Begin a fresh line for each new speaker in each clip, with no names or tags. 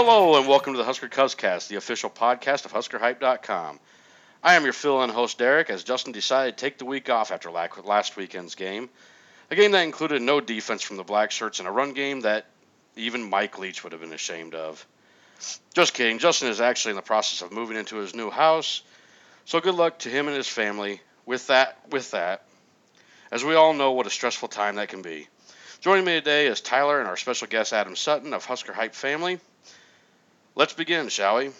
Hello and welcome to the Husker Cuzcast, the official podcast of HuskerHype.com. I am your fill-in host Derek, as Justin decided to take the week off after last weekend's game, a game that included no defense from the Black Shirts and a run game that even Mike Leach would have been ashamed of. Just kidding. Justin is actually in the process of moving into his new house, so good luck to him and his family with that. With that, as we all know what a stressful time that can be. Joining me today is Tyler and our special guest Adam Sutton of Husker Hype Family. Let's begin, shall we?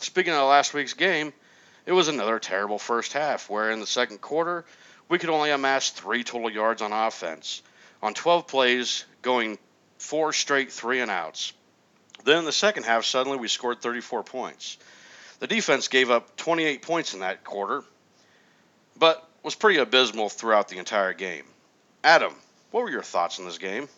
Speaking of last week's game, it was another terrible first half, where in the second quarter, we could only amass three total yards on offense, on 12 plays, going four straight three and outs. Then in the second half, suddenly we scored 34 points. The defense gave up 28 points in that quarter, but was pretty abysmal throughout the entire game. Adam, what were your thoughts on this game?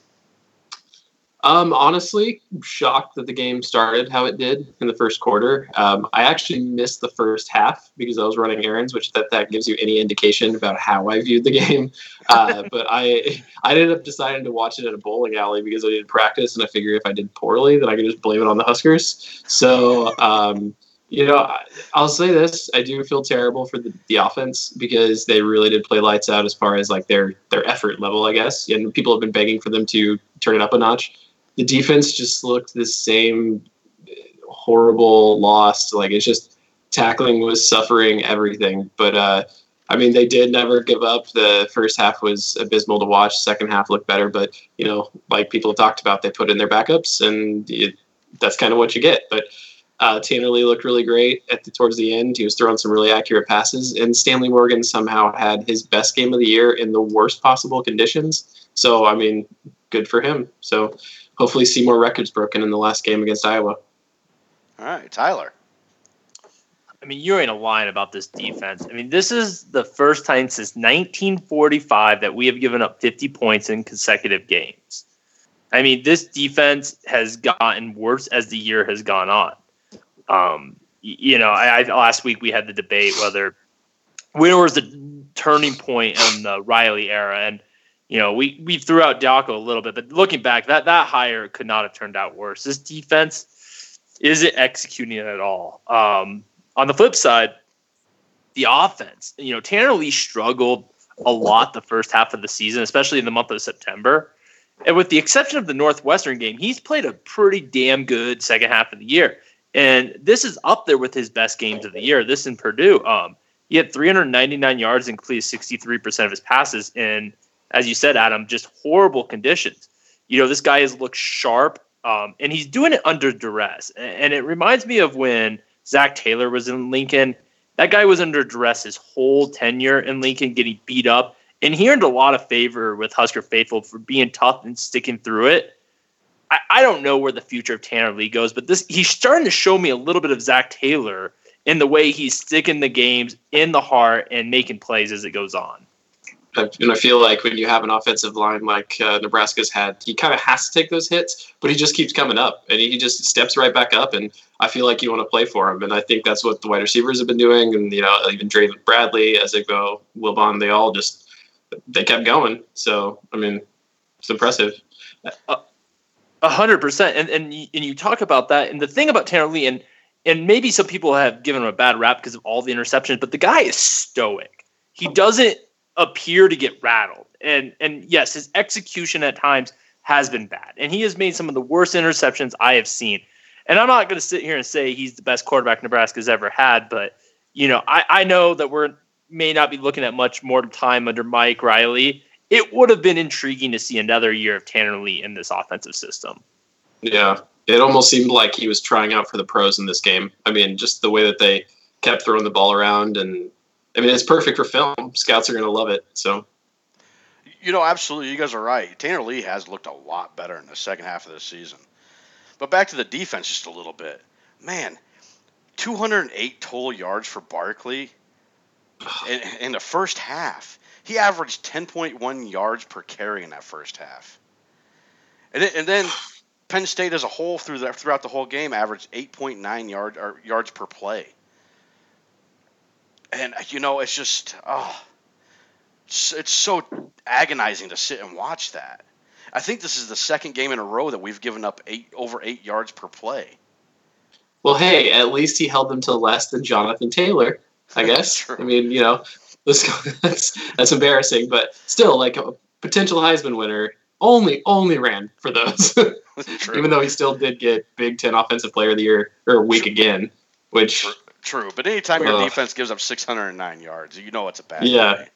Um, honestly, shocked that the game started how it did in the first quarter. Um, I actually missed the first half because I was running errands, which that, that gives you any indication about how I viewed the game. Uh, but I I ended up deciding to watch it at a bowling alley because I did practice, and I figured if I did poorly, then I could just blame it on the Huskers. So. Um, you know, I'll say this: I do feel terrible for the, the offense because they really did play lights out as far as like their their effort level, I guess. And people have been begging for them to turn it up a notch the defense just looked the same horrible lost. Like it's just tackling was suffering everything. But uh, I mean, they did never give up. The first half was abysmal to watch. Second half looked better, but you know, like people have talked about, they put in their backups, and it, that's kind of what you get. But uh, Tanner Lee looked really great at the, towards the end. He was throwing some really accurate passes, and Stanley Morgan somehow had his best game of the year in the worst possible conditions. So I mean, good for him. So hopefully see more records broken in the last game against Iowa.
All right, Tyler.
I mean, you're in a line about this defense. I mean, this is the first time since 1945 that we have given up 50 points in consecutive games. I mean, this defense has gotten worse as the year has gone on. Um, you know, I, I, last week we had the debate whether when was the turning point in the Riley era, and you know, we we threw out Diaco a little bit, but looking back, that that hire could not have turned out worse. This defense isn't executing it at all. Um, on the flip side, the offense, you know, Tanner Lee struggled a lot the first half of the season, especially in the month of September. And with the exception of the Northwestern game, he's played a pretty damn good second half of the year. And this is up there with his best games of the year. This in Purdue. Um, he had 399 yards and completed 63% of his passes. And as you said, Adam, just horrible conditions. You know, this guy has looked sharp, um, and he's doing it under duress. And it reminds me of when Zach Taylor was in Lincoln. That guy was under duress his whole tenure in Lincoln, getting beat up. And he earned a lot of favor with Husker Faithful for being tough and sticking through it. I, I don't know where the future of Tanner Lee goes, but this he's starting to show me a little bit of Zach Taylor in the way he's sticking the games in the heart and making plays as it goes on
and I feel like when you have an offensive line like uh, Nebraska's had, he kind of has to take those hits, but he just keeps coming up and he just steps right back up. And I feel like you want to play for him. And I think that's what the wide receivers have been doing. And, you know, even Draven Bradley, Ozigbo, Wilbon, they all just, they kept going. So, I mean, it's impressive.
A hundred percent. And, and, and you talk about that. And the thing about Tanner Lee, and, and maybe some people have given him a bad rap because of all the interceptions, but the guy is stoic. He doesn't appear to get rattled. And and yes, his execution at times has been bad. And he has made some of the worst interceptions I have seen. And I'm not going to sit here and say he's the best quarterback Nebraska's ever had, but you know, I, I know that we're may not be looking at much more time under Mike Riley. It would have been intriguing to see another year of Tanner Lee in this offensive system.
Yeah. It almost seemed like he was trying out for the pros in this game. I mean, just the way that they kept throwing the ball around and I mean, it's perfect for film. Scouts are going to love it. So,
you know, absolutely, you guys are right. Tanner Lee has looked a lot better in the second half of the season. But back to the defense just a little bit. Man, 208 total yards for Barkley in, in the first half. He averaged 10.1 yards per carry in that first half. And, then, and then Penn State as a whole through the, throughout the whole game averaged 8.9 yard, yards per play and you know it's just oh it's, it's so agonizing to sit and watch that. I think this is the second game in a row that we've given up eight over eight yards per play.
Well, hey, at least he held them to less than Jonathan Taylor, I guess. I mean, you know, that's, that's embarrassing, but still, like a potential Heisman winner only only ran for those. Even though he still did get Big Ten Offensive Player of the Year or week again, which
true, true. But anytime your defense gives up 609 yards, you know it's a bad.
Yeah, day.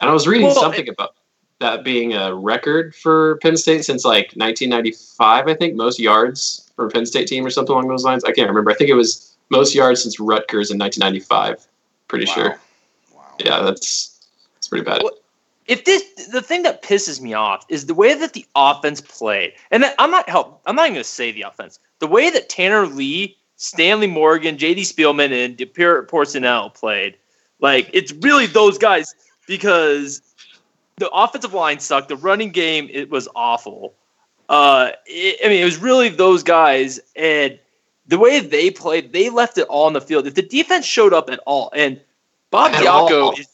and I was reading well, something it, about that being a record for Penn State since like 1995. I think most yards for a Penn State team or something along those lines. I can't remember. I think it was most yards since Rutgers in 1995. Pretty wow. sure. Wow. Yeah, that's that's pretty bad. Well,
if this the thing that pisses me off is the way that the offense played, and I'm not help. I'm not even going to say the offense. The way that Tanner Lee, Stanley Morgan, J.D. Spielman, and DePier Porcello played, like it's really those guys because the offensive line sucked. The running game it was awful. Uh, it, I mean, it was really those guys, and the way they played, they left it all on the field. If the defense showed up at all, and Bob at Diaco all. is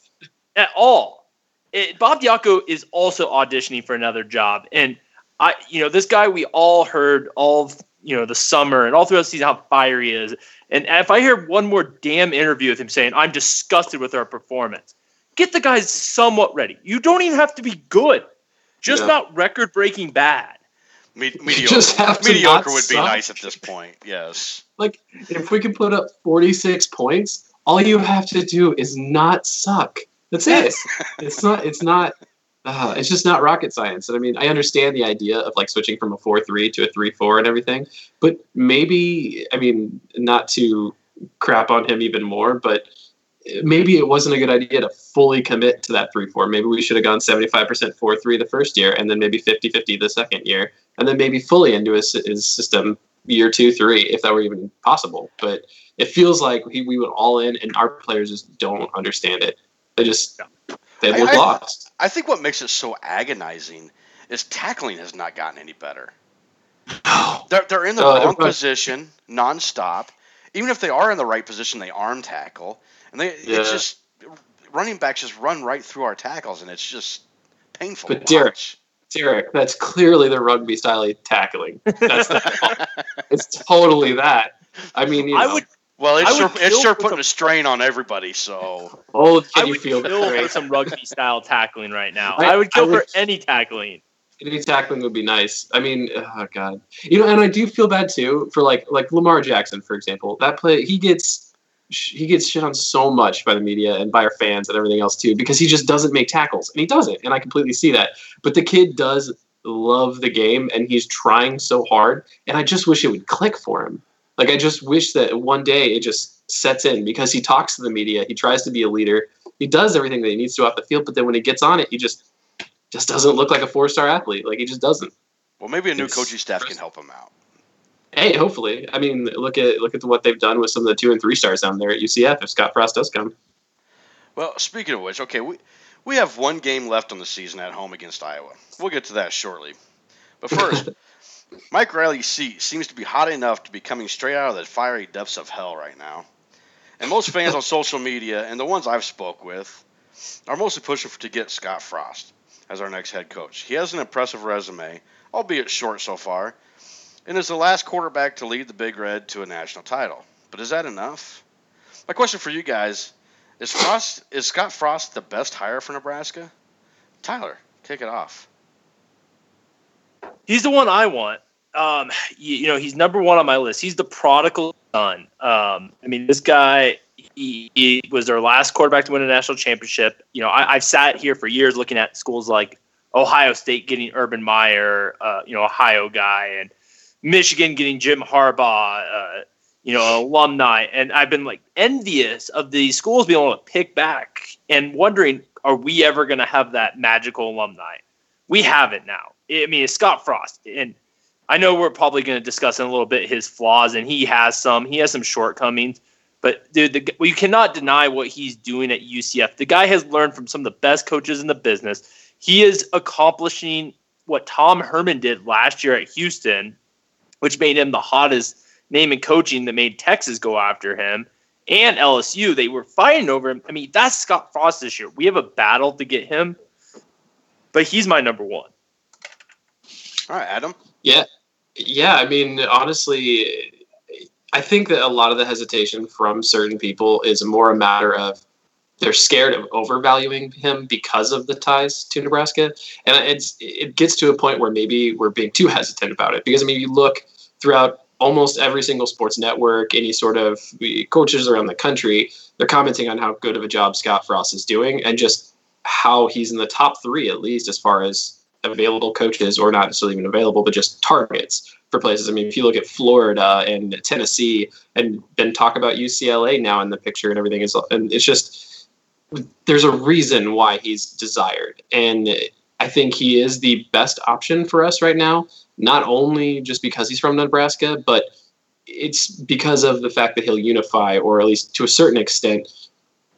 at all, it, Bob Diaco is also auditioning for another job, and I, you know, this guy we all heard all you know the summer and all throughout the season how fiery he is, and if I hear one more damn interview with him saying I'm disgusted with our performance, get the guys somewhat ready. You don't even have to be good, just yeah. not record breaking bad.
Me- mediocre. Just have mediocre would be nice at this point. Yes.
Like if we can put up 46 points, all you have to do is not suck. That's it. it's not. It's not. Uh, it's just not rocket science. And I mean, I understand the idea of like switching from a four-three to a three-four and everything, but maybe I mean, not to crap on him even more, but maybe it wasn't a good idea to fully commit to that 3-4. Maybe we should have gone 75% 4-3 the first year and then maybe 50-50 the second year and then maybe fully into his, his system year two, three, if that were even possible. But it feels like we, we went all in and our players just don't understand it. They just, they look I, lost.
I think what makes it so agonizing is tackling has not gotten any better. they're, they're in the uh, wrong position nonstop. Even if they are in the right position, they arm tackle and they yeah. it's just running backs just run right through our tackles, and it's just painful.
But Derek, Derek, that's clearly the rugby style tackling. That's the, it's totally that. I mean, you know, I would.
Well, it's sure, it's sure putting a strain on everybody. So,
oh, can I you feel
kill for some rugby style tackling right now? I, I would kill I would, for any tackling.
Any tackling would be nice. I mean, oh god, you know, and I do feel bad too for like like Lamar Jackson, for example. That play, he gets he gets shit on so much by the media and by our fans and everything else too because he just doesn't make tackles and he doesn't and I completely see that. But the kid does love the game and he's trying so hard and I just wish it would click for him. Like I just wish that one day it just sets in because he talks to the media, he tries to be a leader, he does everything that he needs to off the field, but then when he gets on it, he just just doesn't look like a four star athlete. Like he just doesn't.
Well, maybe a new it's, coaching staff can help him out.
Hey, hopefully. I mean, look at look at what they've done with some of the two and three stars down there at UCF. If Scott Frost does come.
Well, speaking of which, okay, we we have one game left on the season at home against Iowa. We'll get to that shortly. But first, Mike Riley's seat seems to be hot enough to be coming straight out of the fiery depths of hell right now. And most fans on social media and the ones I've spoke with are mostly pushing for, to get Scott Frost as our next head coach. He has an impressive resume, albeit short so far, and is the last quarterback to lead the Big Red to a national title. But is that enough? My question for you guys is Frost is Scott Frost the best hire for Nebraska? Tyler, kick it off.
He's the one I want. Um, you, you, know, he's number one on my list. He's the prodigal son. Um, I mean, this guy, he, he, was our last quarterback to win a national championship. You know, I, have sat here for years looking at schools like Ohio State getting Urban Meyer, uh, you know, Ohio guy, and Michigan getting Jim Harbaugh, uh, you know, alumni, and I've been like envious of these schools being able to pick back and wondering, are we ever going to have that magical alumni? We have it now. I mean, it's Scott Frost, and I know we're probably going to discuss in a little bit his flaws, and he has some. He has some shortcomings, but dude, the, we cannot deny what he's doing at UCF. The guy has learned from some of the best coaches in the business. He is accomplishing what Tom Herman did last year at Houston which made him the hottest name in coaching that made Texas go after him and LSU. They were fighting over him. I mean, that's Scott Frost this year. We have a battle to get him, but he's my number one.
All right, Adam.
Yeah. Yeah. I mean, honestly, I think that a lot of the hesitation from certain people is more a matter of they're scared of overvaluing him because of the ties to Nebraska, and it's it gets to a point where maybe we're being too hesitant about it because I mean you look throughout almost every single sports network, any sort of eh, coaches around the country, they're commenting on how good of a job Scott Frost is doing and just how he's in the top three at least as far as available coaches or not necessarily even available, but just targets for places. I mean, if you look at Florida and Tennessee, and then talk about UCLA now in the picture and everything is, and it's just there's a reason why he's desired, and I think he is the best option for us right now. Not only just because he's from Nebraska, but it's because of the fact that he'll unify, or at least to a certain extent,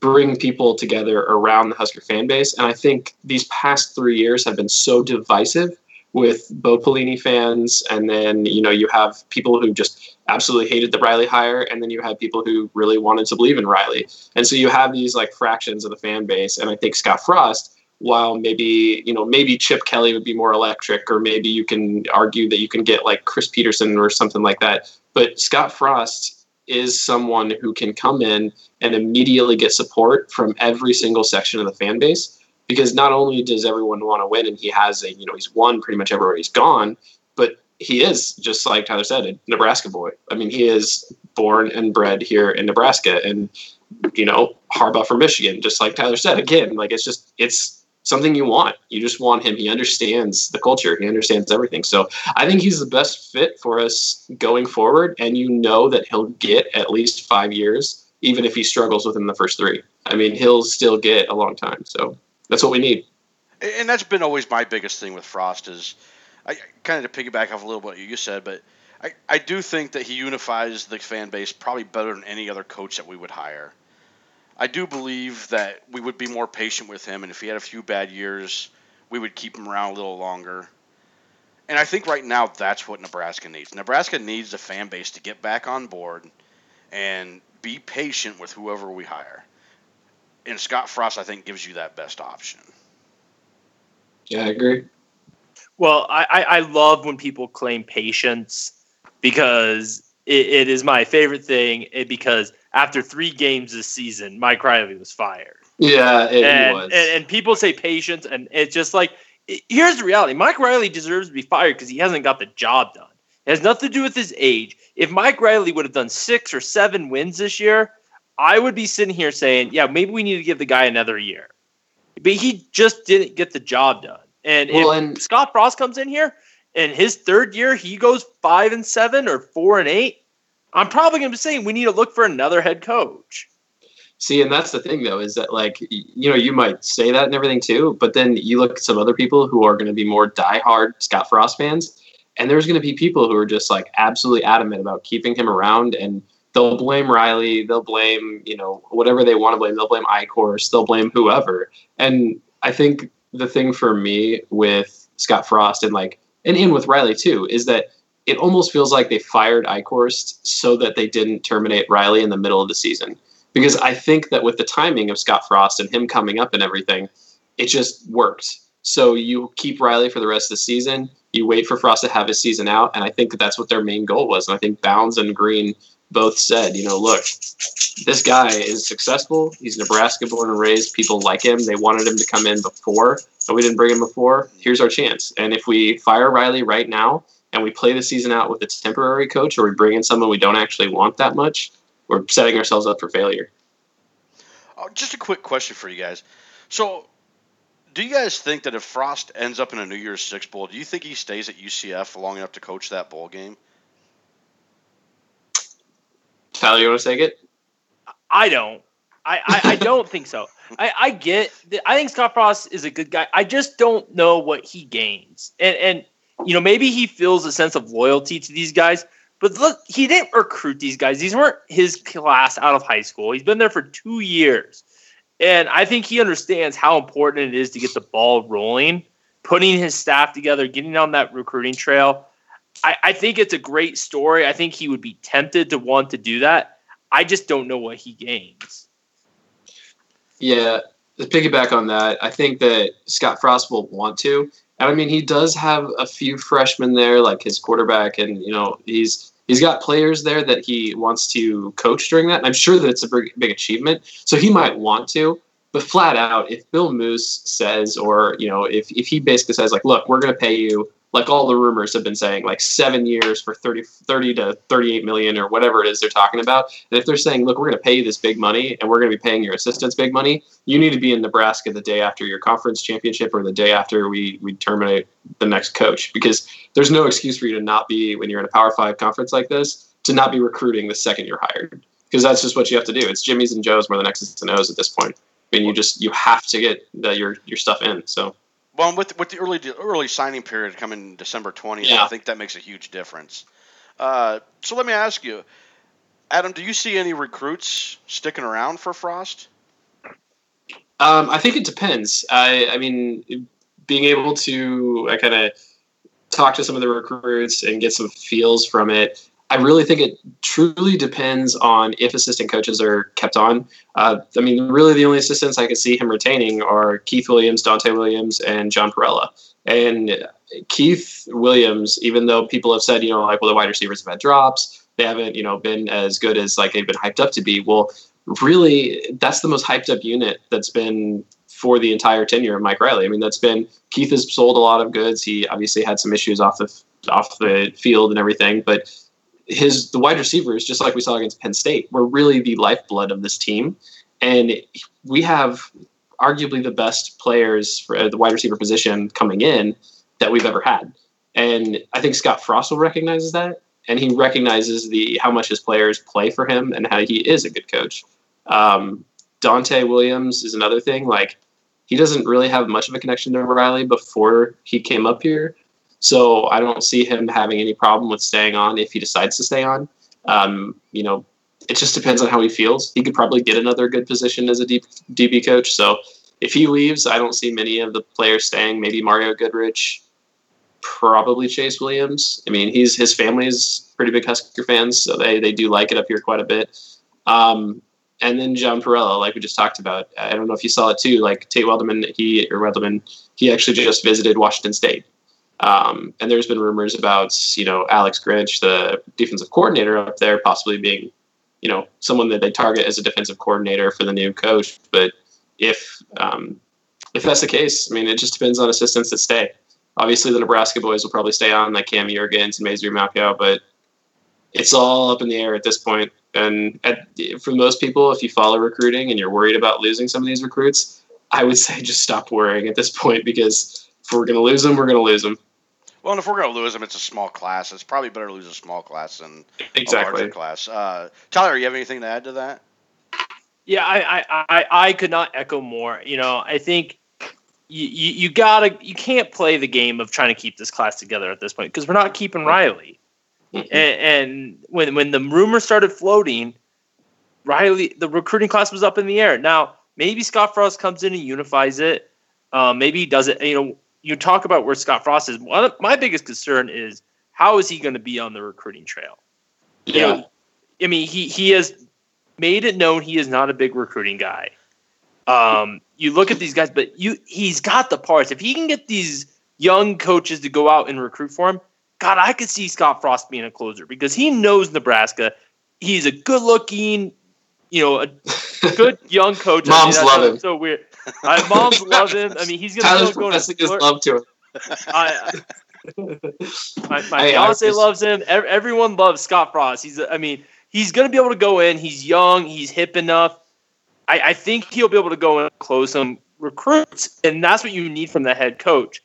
bring people together around the Husker fan base. And I think these past three years have been so divisive with Bo Pelini fans, and then you know you have people who just absolutely hated the Riley hire, and then you have people who really wanted to believe in Riley, and so you have these like fractions of the fan base. And I think Scott Frost, while maybe you know maybe Chip Kelly would be more electric, or maybe you can argue that you can get like Chris Petersen or something like that, but Scott Frost is someone who can come in and immediately get support from every single section of the fan base because not only does everyone want to win and he has a you know he's won pretty much everywhere he's gone but he is just like tyler said a nebraska boy. I mean he is born and bred here in nebraska and you know harbaugh for michigan just like tyler said again like it's just it's something you want. You just want him. He understands the culture. He understands everything. So i think he's the best fit for us going forward. And you know that he'll get at least five years even if he struggles within the first three. I mean he'll still get a long time. So that's what we need.
And that's been always my biggest thing with Frost is, I kind of to piggyback off a little bit what you said, but I, I do think that he unifies the fan base probably better than any other coach that we would hire. I do believe that we would be more patient with him, and if he had a few bad years, we would keep him around a little longer. And I think right now that's what Nebraska needs. Nebraska needs the fan base to get back on board and be patient with whoever we hire and Scott Frost, I think, gives you that best option.
Yeah, I agree.
Well, I, I love when people claim patience because it, it is my favorite thing. It, because after three games this season, Mike Riley was fired.
Yeah, it
and,
was.
And, and people say patience, and it's just like it, here's the reality: Mike Riley deserves to be fired because he hasn't got the job done. It has nothing to do with his age. If Mike Riley would have done six or seven wins this year, I would be sitting here saying, yeah, maybe we need to give the guy another year. But he just didn't get the job done. And well, if and Scott Frost comes in here in his third year he goes five and seven or four and eight, I'm probably going to be saying we need to look for another head coach.
See, and that's the thing though, is that like you know you might say that and everything too, but then you look at some other people who are going to be more diehard Scott Frost fans, and there's going to be people who are just like absolutely adamant about keeping him around and they'll blame Riley, they'll blame, you know, whatever they want to blame, they'll blame Eichorst, they'll blame whoever. And I think the thing for me with Scott Frost and like and in with Riley too is that it almost feels like they fired Eichorst so that they didn't terminate Riley in the middle of the season. Because I think that with the timing of Scott Frost and him coming up and everything, it just worked. So you keep Riley for the rest of the season. You wait for Frost to have his season out, and I think that that's what their main goal was. And I think Bounds and Green both said, you know, look, this guy is successful. He's Nebraska born and raised. People like him. They wanted him to come in before, but we didn't bring him before. Here's our chance. And if we fire Riley right now and we play the season out with a temporary coach or we bring in someone we don't actually want that much, we're setting ourselves up for failure.
Oh, just a quick question for you guys. So, do you guys think that if Frost ends up in a New Year's Six bowl, do you think he stays at UCF long enough to coach that bowl game?
Tyler, you want to take it?
I don't. I, I, I don't think so. I, I get. I think Scott Frost is a good guy. I just don't know what he gains, and and you know maybe he feels a sense of loyalty to these guys. But look, he didn't recruit these guys. These weren't his class out of high school. He's been there for two years, and I think he understands how important it is to get the ball rolling, putting his staff together, getting on that recruiting trail. I, I think it's a great story. I think he would be tempted to want to do that. I just don't know what he gains.
Yeah, to piggyback on that, I think that Scott Frost will want to. And I mean, he does have a few freshmen there, like his quarterback, and you know, he's He's got players there that he wants to coach during that. And I'm sure that it's a big, big achievement. So he might want to. But flat out, if Bill Moos says, or you know, if, if he basically says like, look, we're going to pay you like all the rumors have been saying, like seven years for 30, 30 to 38 million or whatever it is they're talking about. And if they're saying, look, we're going to pay you this big money and we're going to be paying your assistants big money, you need to be in Nebraska the day after your conference championship or the day after we, we terminate the next coach because there's no excuse for you to not be, when you're in a Power Five conference like this, to not be recruiting the second you're hired because that's just what you have to do. It's Jimmy's and Joe's more than X's and O's at this point. I mean, you just you have to get the, your your stuff in. So
well, with with the early early signing period coming December 20th, yeah. I think that makes a huge difference. Uh, so let me ask you, Adam, do you see any recruits sticking around for Frost?
Um, I think it depends. I, I mean, being able to I kind of talk to some of the recruits and get some feels from it. I really think it truly depends on if assistant coaches are kept on. Uh, I mean, really, the only assistants I could see him retaining are Keith Williams, Donte Williams, and John Parrella. And Keith Williams, even though people have said, you know, like, well, the wide receivers have had drops, they haven't, you know, been as good as like they've been hyped up to be. Well, really, that's the most hyped up unit that's been for the entire tenure of Mike Riley. I mean, that's been Keith has sold a lot of goods. He obviously had some issues off the off the field and everything, but his the wide receivers, just like we saw against Penn State, were really the lifeblood of this team, and we have arguably the best players for the wide receiver position coming in that we've ever had. And I think Scott Frost recognizes that, and he recognizes the how much his players play for him and how he is a good coach. Um, Donte Williams is another thing. Like he doesn't really have much of a connection to Riley before he came up here, so I don't see him having any problem with staying on if he decides to stay on. Um, you know, it just depends on how he feels. He could probably get another good position as a DB coach. So if he leaves, I don't see many of the players staying. Maybe Mario Goodrich, probably Chase Williams. I mean, he's his family is pretty big Husker fans, so they they do like it up here quite a bit. Um, and then John Parrella, like we just talked about. I don't know if you saw it too. Like Tate Welderman, he or Welderman, he actually just visited Washington State. Um, and there's been rumors about, you know, Alex Grinch, the defensive coordinator up there, possibly being, you know, someone that they target as a defensive coordinator for the new coach. But if um, if that's the case, I mean, it just depends on assistants that stay. Obviously, the Nebraska boys will probably stay on, like Cam Jurgens and Masry Malkow, but it's all up in the air at this point. And at, for most people, if you follow recruiting and you're worried about losing some of these recruits, I would say just stop worrying at this point because if we're going to lose them, we're going to lose them.
Well, and if we're going to lose them, it's a small class. It's probably better to lose a small class than
exactly.
a larger class. Uh, Tyler, you have anything to add to that?
Yeah, I, I, I, I could not echo more. You know, I think you, you, you gotta you can't play the game of trying to keep this class together at this point because we're not keeping Riley. And, and when when the rumor started floating, Riley the recruiting class was up in the air. Now maybe Scott Frost comes in and unifies it. Um, maybe he does it. You know, you talk about where Scott Frost is. One of my biggest concern is how is he going to be on the recruiting trail?
Yeah. You know,
I mean, he he has made it known he is not a big recruiting guy. Um, you look at these guys, but you he's got the parts. If he can get these young coaches to go out and recruit for him, God, I could see Scott Frost being a closer because he knows Nebraska. He's a good looking, you know, a good young coach.
Moms I mean, love him.
So weird. My moms love him. I mean, he's gonna
Tyler's go professing his love to him.
I, my my hey, fiance loves him. Everyone loves Scott Frost. He's, I mean, he's gonna be able to go in. He's young. He's hip enough. I, I think he'll be able to go and close some recruits, and that's what you need from the head coach.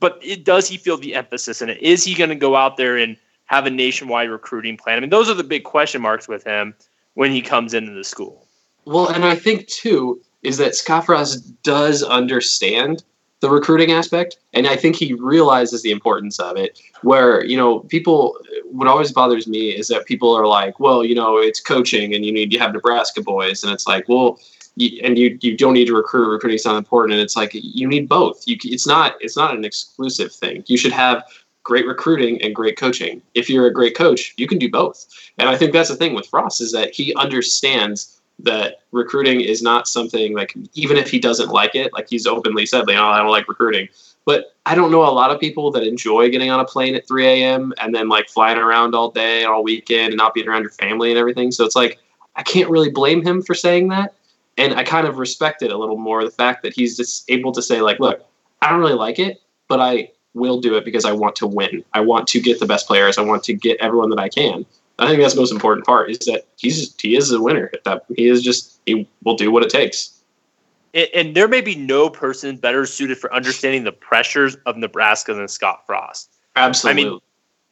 But it, does he feel the emphasis in it? Is he going to go out there and have a nationwide recruiting plan? I mean, those are the big question marks with him when he comes into the school.
Well, and I think too is that Frost does understand the recruiting aspect, and I think he realizes the importance of it. Where you know people, what always bothers me is that people are like, well, you know, it's coaching, and you need to have Nebraska boys, and it's like, well, and you you don't need to recruit. Recruiting is not important, and it's like you need both. You it's not it's not an exclusive thing. You should have great recruiting and great coaching. If you're a great coach, you can do both. And I think that's the thing with Frost is that he understands that recruiting is not something like even if he doesn't like it, like he's openly said, like, oh, I don't like recruiting. But I don't know a lot of people that enjoy getting on a plane at 3 a.m. and then like flying around all day, all weekend, and not being around your family and everything. So it's like I can't really blame him for saying that, and I kind of respect it a little more. The fact that he's just able to say like, look, I don't really like it, but I will do it because I want to win. I want to get the best players. I want to get everyone that I can. I think that's the most important part is that he's he is a winner. That he is just he will do what it takes.
And, and there may be no person better suited for understanding the pressures of Nebraska than Scott Frost.
Absolutely.
I mean,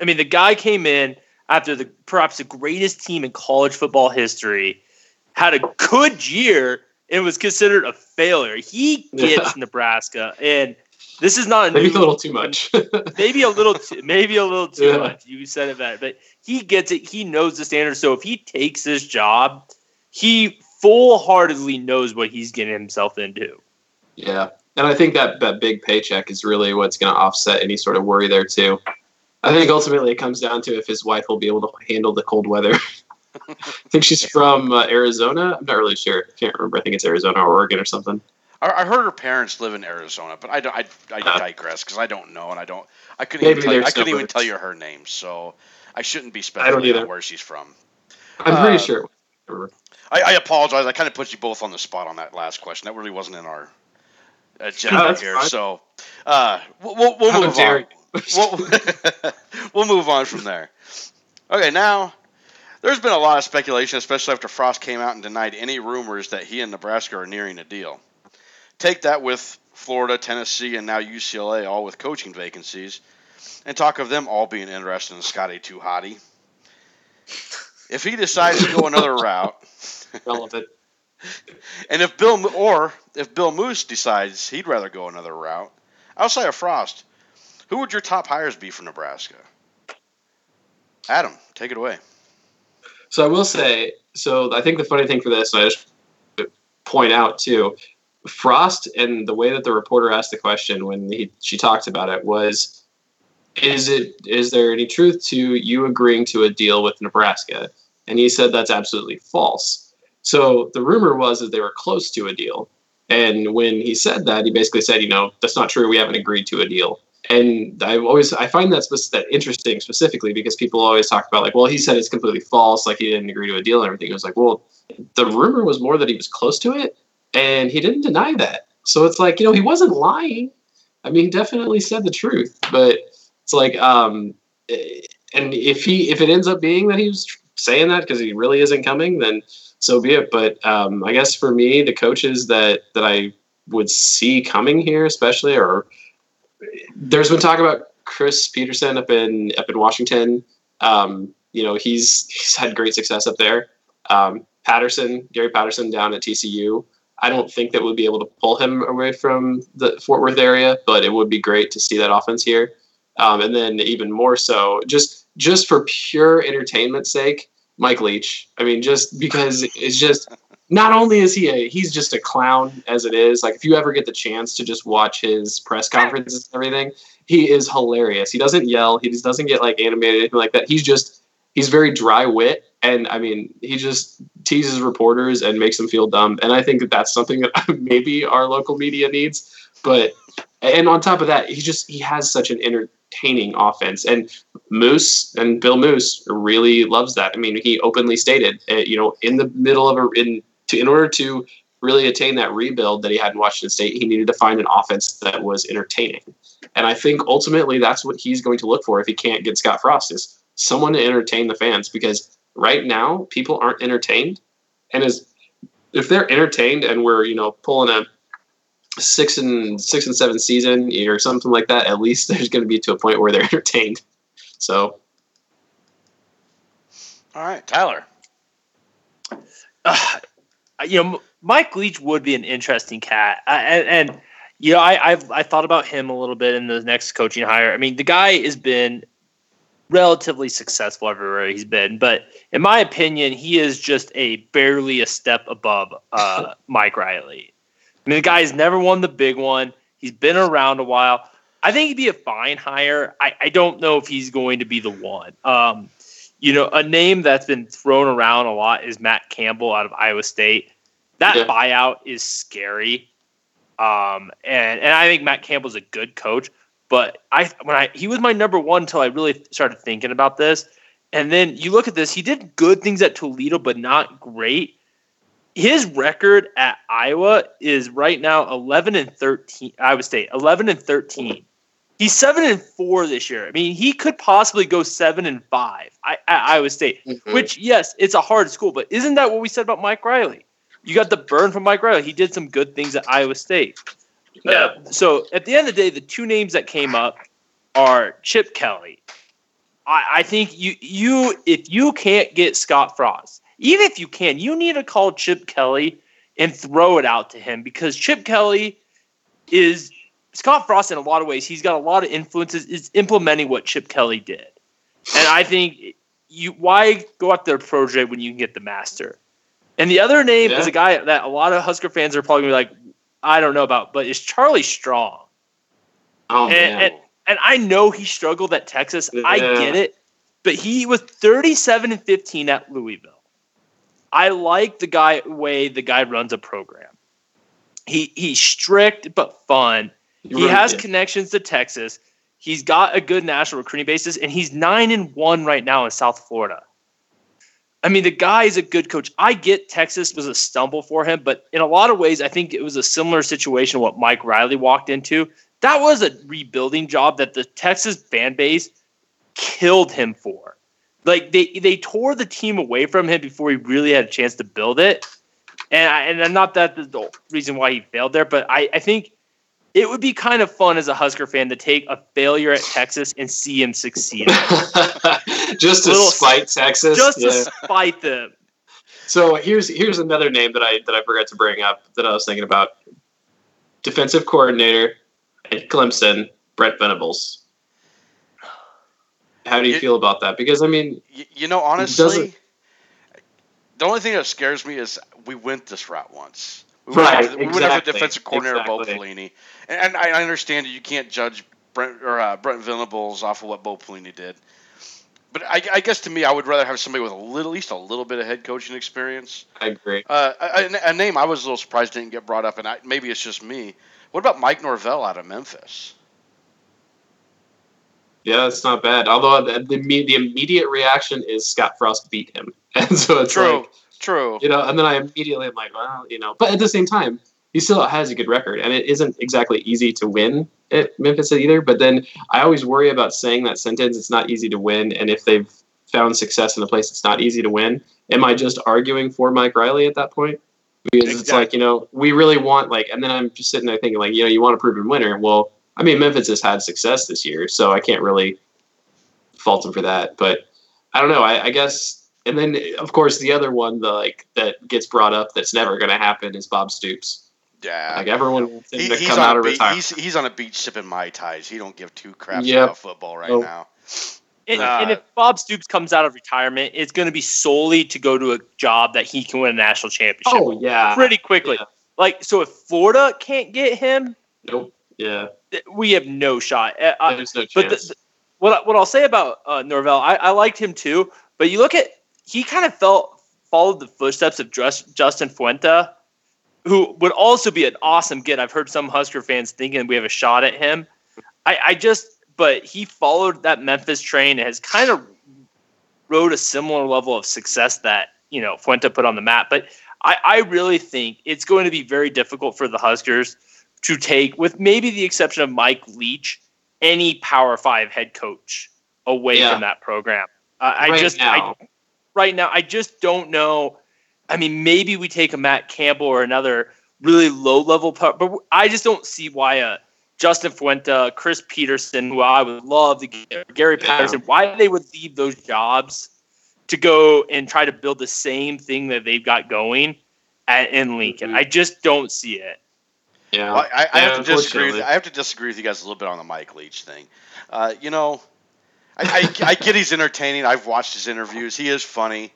I mean, the guy came in after the perhaps the greatest team in college football history, had a good year, and was considered a failure. He gets yeah. Nebraska, and this is not a
maybe
new,
a little too much.
maybe a little, too, maybe a little too yeah. much. You said it better, but he gets it. He knows the standard. So if he takes this job, he full heartedly knows what he's getting himself into.
Yeah, and I think that that big paycheck is really what's going to offset any sort of worry there too. I think ultimately it comes down to if his wife will be able to handle the cold weather. I think she's from uh, Arizona. I'm not really sure. I can't remember. I think it's Arizona or Oregon or something.
I, heard her parents live in Arizona, but I, don't, I, I uh, digress because I don't know, and I don't. I couldn't even tell you, I couldn't even tell you her name, so I shouldn't be speculating where she's from.
I'm pretty uh, sure.
I, I, apologize. I kind of put you both on the spot on that last question. That really wasn't in our agenda here. Fine. So uh, we'll, we'll, we'll move on. we'll, we'll move on from there. Okay, now there's been a lot of speculation, especially after Frost came out and denied any rumors that he and Nebraska are nearing a deal. Take that with Florida, Tennessee, and now UCLA, all with coaching vacancies, and talk of them all being interested in Scotty Too Hottie. If he decides to go another route,
relevant.
And if Bill or if Bill Moos decides he'd rather go another route, outside of Frost, who would your top hires be for Nebraska? Adam, take it away.
So I will say, so I think the funny thing for this, I just point out too, Frost and the way that the reporter asked the question when he, she talked about it was, is it is there any truth to you agreeing to a deal with Nebraska? And he said that's absolutely false. So the rumor was that they were close to a deal. And when he said that, he basically said, you know, that's not true. We haven't agreed to a deal. And I always I find that that interesting specifically because people always talk about like, well, he said it's completely false, like he didn't agree to a deal and everything. It was like, well, the rumor was more that he was close to it, and he didn't deny that. So it's like, you know, he wasn't lying. I mean, he definitely said the truth, but it's like, um, eh, and if he if it ends up being that he was saying that because he really isn't coming, then so be it. But um, I guess for me, the coaches that that I would see coming here, especially, or there's been talk about Chris Petersen up in up in Washington. Um, you know, he's he's had great success up there. Um, Patterson, Gary Patterson down at TCU. I don't think that we'll be able to pull him away from the Fort Worth area, but it would be great to see that offense here. Um, and then even more so, just just for pure entertainment sake, Mike Leach. I mean, just because it's just not only is he a he's just a clown as it is. Like if you ever get the chance to just watch his press conferences and everything, he is hilarious. He doesn't yell. He just doesn't get like animated anything like that. He's just he's very dry wit and I mean, he just teases reporters and makes them feel dumb. And I think that that's something that maybe our local media needs. But and on top of that, he just he has such an entertaining offense. And Moos and Bill Moos really loves that. I mean, he openly stated, uh, you know, in the middle of a in to in order to really attain that rebuild that he had in Washington State, he needed to find an offense that was entertaining. And I think ultimately that's what he's going to look for if he can't get Scott Frost is someone to entertain the fans because right now people aren't entertained. And as if they're entertained and we're you know pulling a six and six and seven season or something like that at least there's going to be to a point where they're entertained. So.
All right. Tyler.
Uh, you know mike leach would be an interesting cat. And, and you know I, I've I thought about him a little bit in the next coaching hire. I mean, the guy has been relatively successful everywhere he's been. But in my opinion, he is just a barely a step above uh, Mike Riley. I mean, the guy's never won the big one. He's been around a while. I think he'd be a fine hire. I, I don't know if he's going to be the one. Um, You know, a name that's been thrown around a lot is Matt Campbell out of Iowa State. That
Yeah.
buyout is scary. Um, and and I think Matt Campbell's a good coach, but I when I he was my number one until I really started thinking about this. And then you look at this, he did good things at Toledo, but not great. His record at Iowa is right now 11 and 13. Iowa State 11 and 13. He's seven and four this year. I mean, he could possibly go seven and five I, at Iowa State.
Mhm.
Which, yes, it's a hard school, but isn't that what we said about Mike Riley? You got the burn from Mike Riley. He did some good things at Iowa State.
Yeah.
Uh, so at the end of the day, the two names that came up are Chip Kelly. I, I think you you if you can't get Scott Frost, even if you can, you need to call Chip Kelly and throw it out to him because Chip Kelly is Scott Frost in a lot of ways. He's got a lot of influences. Is implementing what Chip Kelly did, and I think you why go after a protege when you can get the master. And the other name
Yeah.
is a guy that a lot of Husker fans are probably gonna be like, I don't know about, but is Charlie Strong.
Oh
And-
man.
and- And I know he struggled at Texas. I get it. But he was 37 and 15 at Louisville. I like the guy way the guy runs a program. He he's strict but fun. He
really
has
did.
connections to Texas. He's got a good national recruiting basis, and he's nine and one right now in South Florida. I mean, the guy is a good coach. I get Texas was a stumble for him, but in a lot of ways, I think it was a similar situation what Mike Riley walked into. That was a rebuilding job that the Texas fan base killed him for. Like they they tore the team away from him before he really had a chance to build it. And I, and not that the reason why he failed there, but I, I think it would be kind of fun as a Husker fan to take a failure at Texas and see him succeed,
just to
Little-
spite Texas.
just to spite them.
So here's here's another name that I that I forgot to bring up that I was thinking about. Defensive coordinator at Clemson, Brent Venables. How do you
It-
feel about that? Because I mean,
you know, honestly, the only thing that scares me is we went this route once. We
Right,
went, after- we went after
exactly,
defensive coordinator Bo
exactly.
Pelini, and, and I understand that you can't judge Brent or uh, Brent Venables off of what Bo Pelini did. But I, I guess to me, I would rather have somebody with a little, at least a little bit of head coaching experience.
I agree.
Uh, a, a- a name I was a little surprised didn't get brought up, and I, maybe it's just me. What about Mike Norvell out of Memphis?
Yeah, it's not bad. Although the the, the immediate reaction is Scott Frost beat him, and so it's
True,
like
true.
you know, and then I immediately am like, well, you know, but at the same time, he still has a good record, and it isn't exactly easy to win at Memphis either. But then I always worry about saying that sentence. It's not easy to win, and if they've found success in a place it's not easy to win, am I just arguing for Mike Riley at that point? Because it's like you know, we really want like, and then I'm just sitting there thinking like, you know, you want a proven winner. Well, I mean, Memphis has had success this year, so I can't really fault him for that. But I don't know. I, I guess, and then of course the other one, the like that gets brought up that's never going to happen is Bob Stoops.
Yeah.
Like everyone wants him
He-
to
he's,
come
on
out
a
of
beach,
retirement.
he's, he's on a beach sipping mai tais. He don't give two craps
Yep.
about football right
Oh.
now.
And,
Nah.
and if Bob Stoops comes out of retirement, it's going to be solely to go to a job that he can win a national championship
Oh yeah.
pretty quickly.
Yeah.
Like, so if Florida can't get him,
Nope. Yeah.
we have no shot. Uh, I-
There's no
but
chance.
the, what I- what I'll say about uh, Norvell, I, I liked him too. But you look at he kind of felt followed the footsteps of Justin Fuente, who would also be an awesome get. I've heard some Husker fans thinking we have a shot at him. I, I just, but he followed that Memphis train and has kind of rode a similar level of success that you know Fuente put on the map. But I, I really think it's going to be very difficult for the Huskers to take, with maybe the exception of Mike Leach, any Power Five head coach away
Yeah.
from that program. Uh, I just
now.
I, right now I just don't know. I mean, maybe we take a Matt Campbell or another really low level, pu- but I just don't see why a Justin Fuente, Chris Petersen, who I would love to get, Gary
Yeah.
Patterson, why they would leave those jobs to go and try to build the same thing that they've got going at, in Lincoln.
Mhm.
I just don't see it.
yeah.
Well, I, I
Yeah,
have to disagree. With. I have to disagree with you guys a little bit on the Mike Leach thing. Uh, you know, I, I, I get he's entertaining. I've watched his interviews. He is funny,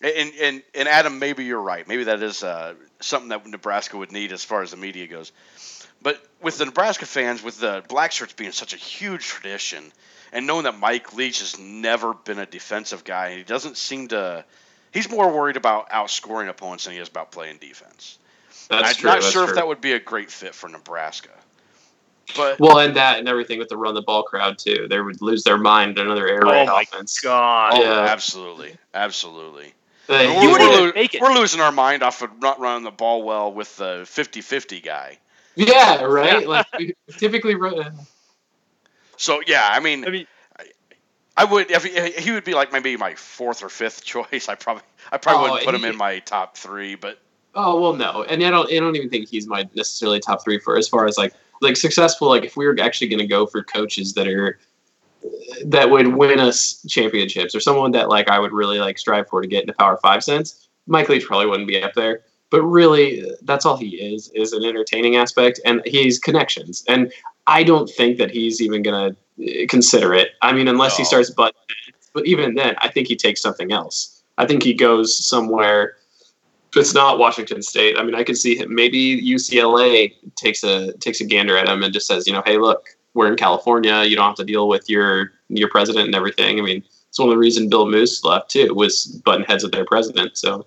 And, and and Adam, maybe you're right. Maybe that is uh, something that Nebraska would need as far as the media goes. But with the Nebraska fans, with the black shirts being such a huge tradition, and knowing that Mike Leach has never been a defensive guy, and he doesn't seem to. He's more worried about outscoring opponents than he is about playing defense.
That's
I'm
true.
not sure
true.
if that would be a great fit for Nebraska. But
Well, and that and everything with the run the ball crowd too. They would lose their mind another air
Oh
raid
my
offense.
God.
oh,
Yeah.
absolutely, absolutely.
They-
We're,
You
he
wouldn't
we're lo-
make it.
we're losing our mind off of not running the ball well with the 50-50 guy.
yeah, right. Like we typically, run,
So yeah, I mean,
I mean,
I would if he, he would be like maybe my fourth or fifth choice. I probably I probably
Oh,
wouldn't put him in my top three, but
Oh well, no, and I don't. I don't even think he's my necessarily top three for as far as like like successful. Like if we were actually going to go for coaches that are that would win us championships or someone that like I would really like strive for to get into Power Five sense, Mike Leach probably wouldn't be up there. But really, that's all he is is an entertaining aspect, and he's connections. And I don't think that he's even going to eh, consider it. I mean, unless he starts but but even then, I think he takes something else. I think he goes somewhere it's not Washington State. I mean, I can see him. Maybe UCLA takes a takes a gander at him and just says, you know, hey, look, we're in California. You don't have to deal with your your president and everything. I mean, it's one of the reasons Bill Moos left too was button heads with their president. So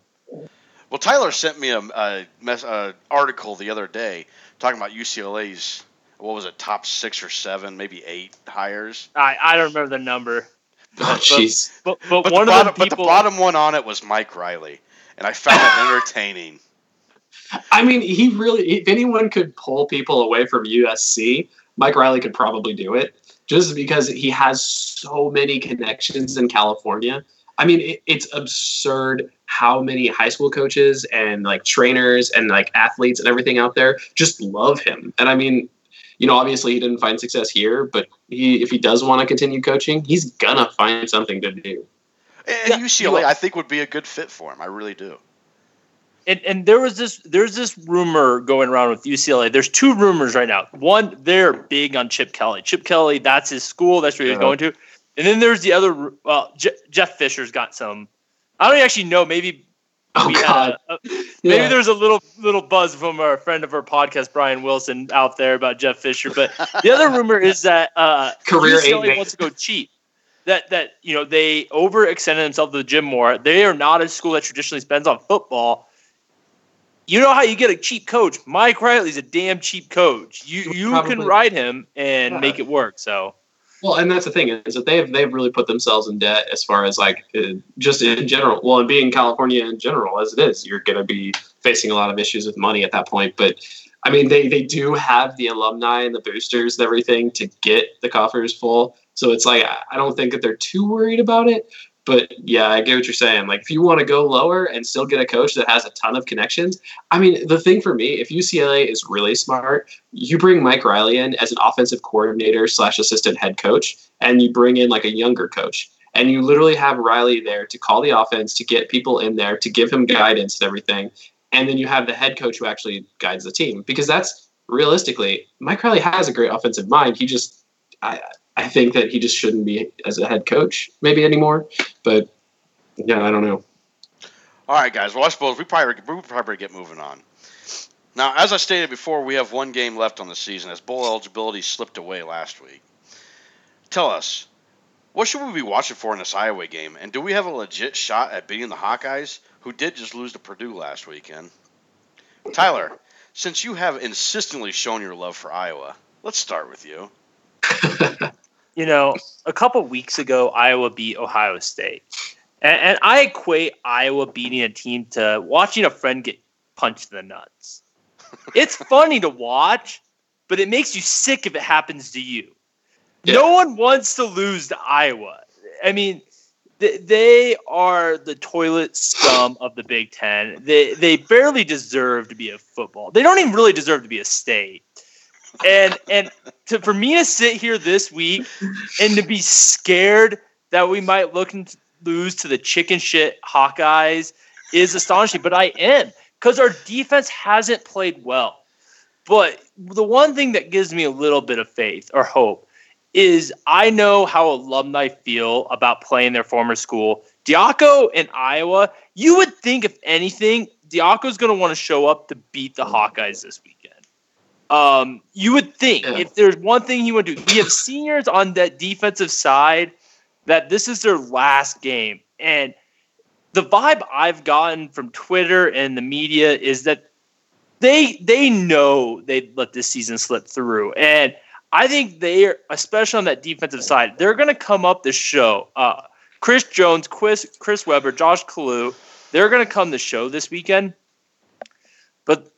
well, Tyler sent me a, a, mess, a article the other day talking about UCLA's what was it, top six or seven, maybe eight hires.
I, I don't remember the number.
oh, jeez,
But but,
But
one
the
of the people.
but the bottom one on it was Mike Riley, and I found it entertaining.
I mean, he really. If anyone could pull people away from USC, Mike Riley could probably do it, just because he has so many connections in California. I mean, it, it's absurd how many high school coaches and like trainers and like athletes and everything out there just love him. And I mean, you know, obviously he didn't find success here, but he if he does want to continue coaching, he's gonna find something to do.
And
Yeah,
UCLA, I think, would be a good fit for him. I really do.
and, and there was this there's this rumor going around with UCLA. There's two rumors right now. One, they're big on Chip Kelly. Chip Kelly, that's his school. That's where he's
Yeah.
going to. And then there's the other. Well, Je- Jeff Fisher's got some. I don't actually know. Maybe
Oh God,
a- a- maybe
Yeah.
there's a little little buzz from our friend of our podcast, Brian Wilson, out there about Jeff Fisher. But the other rumor is that uh,
Career eight
UCLA wants to go cheap. That that you know they overextended themselves to the Jim Mora. They are not a school that traditionally spends on football. You know how you get a cheap coach? Mike Riley's a damn cheap coach. You you can ride him and
Yeah.
make it work. So
Well, and that's the thing is that they've they've really put themselves in debt as far as like uh, just in general. Well, and being California in general as it is, you're going to be facing a lot of issues with money at that point. But I mean, they they do have the alumni and the boosters and everything to get the coffers full. So it's like I- don't think that they're too worried about it. But yeah, I get what you're saying. Like if you want to go lower and still get a coach that has a ton of connections, I mean, the thing for me, if UCLA is really smart, you bring Mike Riley in as an offensive coordinator slash assistant head coach, and you bring in like a younger coach, and you literally have Riley there to call the offense, to get people in there, to give him guidance and everything, and then you have the head coach who actually guides the team because that's realistically Mike Riley has a great offensive mind. He just, I, I think that he just shouldn't be as a head coach maybe anymore, but yeah, I don't know.
All right, guys. Well, I suppose we probably we probably get moving on. Now, as I stated before, we have one game left on the season as bowl eligibility slipped away last week. Tell us, what should we be watching for in this Iowa game, and do we have a legit shot at beating the Hawkeyes, who did just lose to Purdue last weekend? Tyler, since you have insistently shown your love for Iowa, let's start with you.
you know, a couple weeks ago, Iowa beat Ohio State. And, and I equate Iowa beating a team to watching a friend get punched in the nuts. It's funny to watch, but it makes you sick if it happens to you. No one wants to lose to Iowa. I mean, th- they are the toilet scum of the Big Ten. They they barely deserve to be a football. They don't even really deserve to be a state. And and to, for me to sit here this week and to be scared that we might look and lose to the chicken shit Hawkeyes is astonishing. But I am because our defense hasn't played well. But the one thing that gives me a little bit of faith or hope is I know how alumni feel about playing their former school. Diaco in Iowa, you would think if anything, Diaco's going to want to show up to beat the Hawkeyes this weekend. Um, you would think
Yeah.
if there's one thing he would do, we have seniors on that defensive side that this is their last game. And the vibe I've gotten from Twitter and the media is that they they know they let this season slip through. And I think they're especially on that defensive side, they're gonna come up the show. Uh, Chris Jones, Chris Chris Weber, Josh Kalu, they're gonna come the show this weekend. But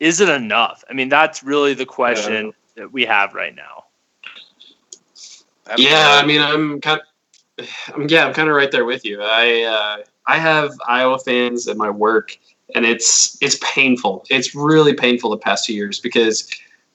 is it enough? I mean, that's really the question that we have right now.
That's
yeah. I mean, I'm kind. I'm yeah, I'm kind of right there with you. I uh, I have Iowa fans at my work, and it's it's painful. It's really painful the past two years because